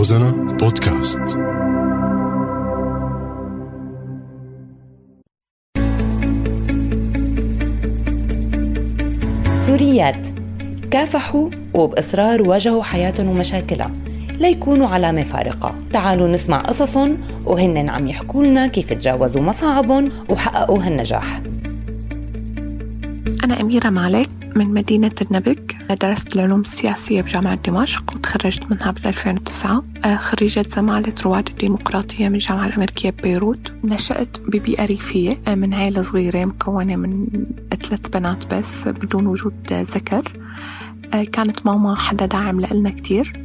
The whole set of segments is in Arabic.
روزانا بودكاست. سوريات. كافحوا وبإصرار واجهوا حياتهم ومشاكلها. ليكونوا علامة فارقة. تعالوا نسمع قصصهم وهن عم يحكوا لنا كيف تجاوزوا مصاعبهم وحققوا هالنجاح. أنا أميرة مالك من مدينة النبك. درست العلوم السياسية بجامعة دمشق وتخرجت منها بال 2009 آه، خريجة زمالة رواد الديمقراطية من الجامعة الأمريكية ببيروت. نشأت ببيئة ريفية آه، من عائلة صغيرة مكونة من ثلاث بنات بس بدون وجود ذكر. آه، كانت ماما حدا داعم لإلنا كتير.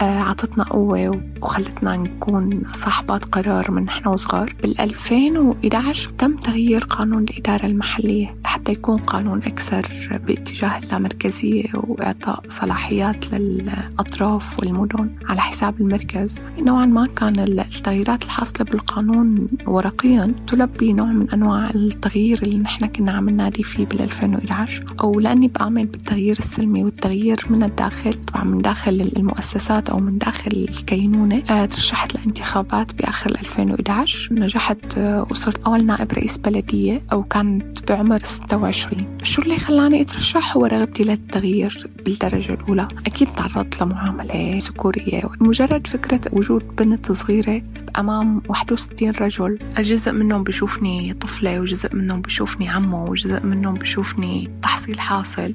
عطتنا قوة وخلتنا نكون صاحبات قرار من نحن وصغار. بال 2011 تم تغيير قانون الإدارة المحلية لحتى يكون قانون أكثر باتجاه اللامركزية وإعطاء صلاحيات للأطراف والمدن على حساب المركز. نوعا ما كان التغييرات الحاصلة بالقانون ورقيا تلبي نوع من أنواع التغيير اللي نحن كنا عم ننادي فيه بال 2011 أو لأني بآمن بالتغيير السلمي والتغيير من الداخل طبعا من داخل المؤسسات أو من داخل الكينونة. آه، ترشحت لانتخابات بآخر 2011 نجحت آه، وصرت أول نائب رئيس بلدية أو كانت بعمر 26 شو اللي خلاني أترشح؟ هو رغبتي للتغيير بالدرجة الأولى. أكيد تعرضت لمعاملة ذكورية مجرد فكرة وجود بنت صغيرة أمام 61 رجل جزء منهم بيشوفني طفلة وجزء منهم بيشوفني عمة وجزء منهم بيشوفني تحصيل حاصل.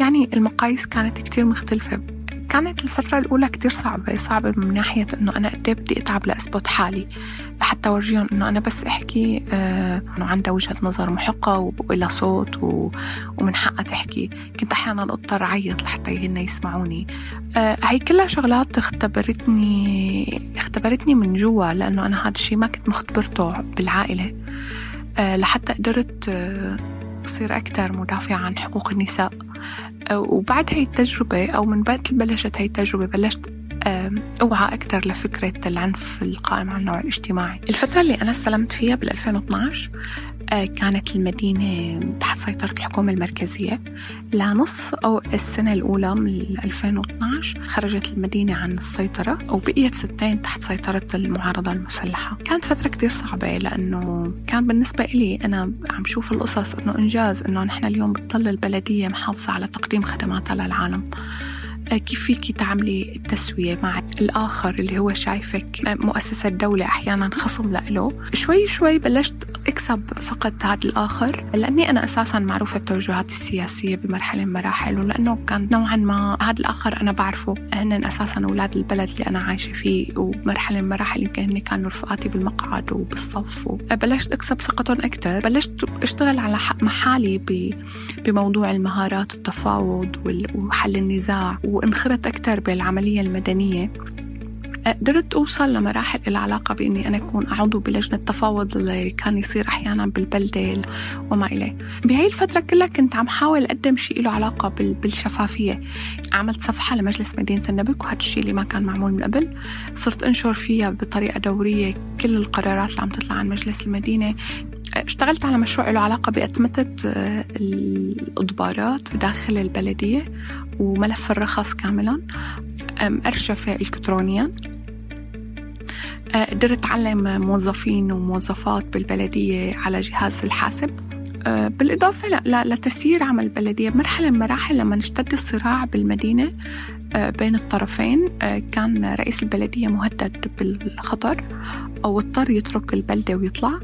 يعني المقاييس كانت كتير مختلفة. كانت الفترة الأولى كتير صعبة صعبة من ناحية إنه أنا قد بدي أتعب لأثبت حالي. لحتى أورجيهم إنه أنا بس أحكي آه إنه عندها وجهة نظر محقة وإلها صوت و... ومن حقها تحكي. كنت أحيانا أضطر أعيط لحتى هن يسمعوني. آه هي كلها شغلات اختبرتني اختبرتني من جوا لأنه أنا هذا الشيء ما كنت مختبرته بالعائلة. آه لحتى قدرت أصير أكثر مدافعة عن حقوق النساء. وبعد هاي التجربة أو من بعد بلشت هاي التجربة بلشت أوعى أكثر لفكرة العنف القائم على النوع الاجتماعي. الفترة اللي أنا استلمت فيها بال 2012 آه، كانت المدينة تحت سيطرة الحكومة المركزية. لنص أو السنة الأولى من 2012 خرجت المدينة عن السيطرة وبقيت سنتين تحت سيطرة المعارضة المسلحة. كانت فترة كتير صعبة لأنه كان بالنسبة إلي أنا عم شوف القصص أنه إنجاز أنه نحن اليوم بتضل البلدية محافظة على تقديم خدماتها للعالم كيف فيك تعملي التسوية مع الآخر اللي هو شايفك؟ مؤسسة دولة أحيانا خصم له شوي شوي بلشت اكسب ثقة هذا الآخر. لأني أنا أساسا معروفة بتوجهاتي السياسية بمرحلة من مراحل ولأنه كان نوعا ما هذا الآخر أنا بعرفه. هن أساسا أولاد البلد اللي أنا عايشة فيه ومرحلة من مراحل يمكن هن كانوا رفقاتي بالمقعد وبالصف. بلشت أكسب ثقتهم أكثر بلشت أشتغل على محالي بموضوع المهارات التفاوض وحل النزاع. وانخرط أكثر بالعملية المدنية. قدرت أوصل لمراحل العلاقة بإني أنا أكون عضو بلجنة تفاوض اللي كان يصير أحيانا بالبلدة وما إليه. بهاي الفترة كلها كنت عم حاول أقدم شيء له علاقة بالشفافية. عملت صفحة لمجلس مدينة النبك وهذا الشيء اللي ما كان معمول من قبل. صرت أنشر فيها بطريقة دورية كل القرارات اللي عم تطلع عن مجلس المدينة. اشتغلت على مشروع له علاقة بأتمتة الإضبارات داخل البلدية وملف الرخص كاملا. أرشفة إلكترونيا. قدرت أعلم موظفين وموظفات بالبلدية على جهاز الحاسب. آه، بالإضافة لتسيير عمل البلدية بمرحلة من مراحل لما اشتد الصراع بالمدينة بين الطرفين كان رئيس البلدية مهدد بالخطر أو اضطر يترك البلدة ويطلع.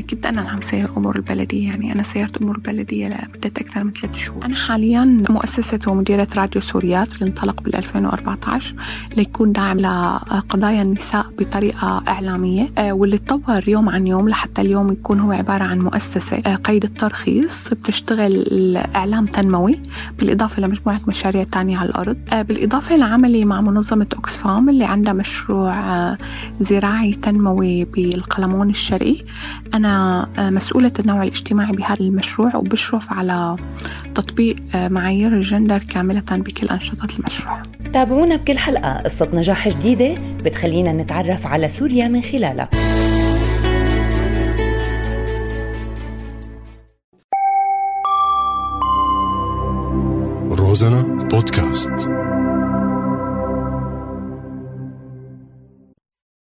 كنت أنا اللي عم سير أمور البلدية يعني أنا سيرت أمور البلدية لمدة أكثر من ثلاث شهور. أنا حاليا مؤسسة ومديرة راديو سوريات اللي انطلق بال 2014 ليكون داعم لقضايا النساء بطريقة إعلامية آه، واللي تطور يوم عن يوم لحتى اليوم يكون هو عبارة عن مؤسسة آه، قيد الترخيص بتشتغل إعلام تنموي بالإضافة لمجموعة مشاريع تانية على الأرض آه، بالإضافة لعملي مع منظمة أوكسفام اللي عندها مشروع زراعي تنموي بالقلمون الشرقي. أنا مسؤولة النوع الاجتماعي بهذا المشروع وبشرف على تطبيق معايير الجندر كاملة بكل أنشطة المشروع. تابعونا بكل حلقة. قصة نجاح جديدة بتخلينا نتعرف على سوريا من خلالها. روزانا بودكاست.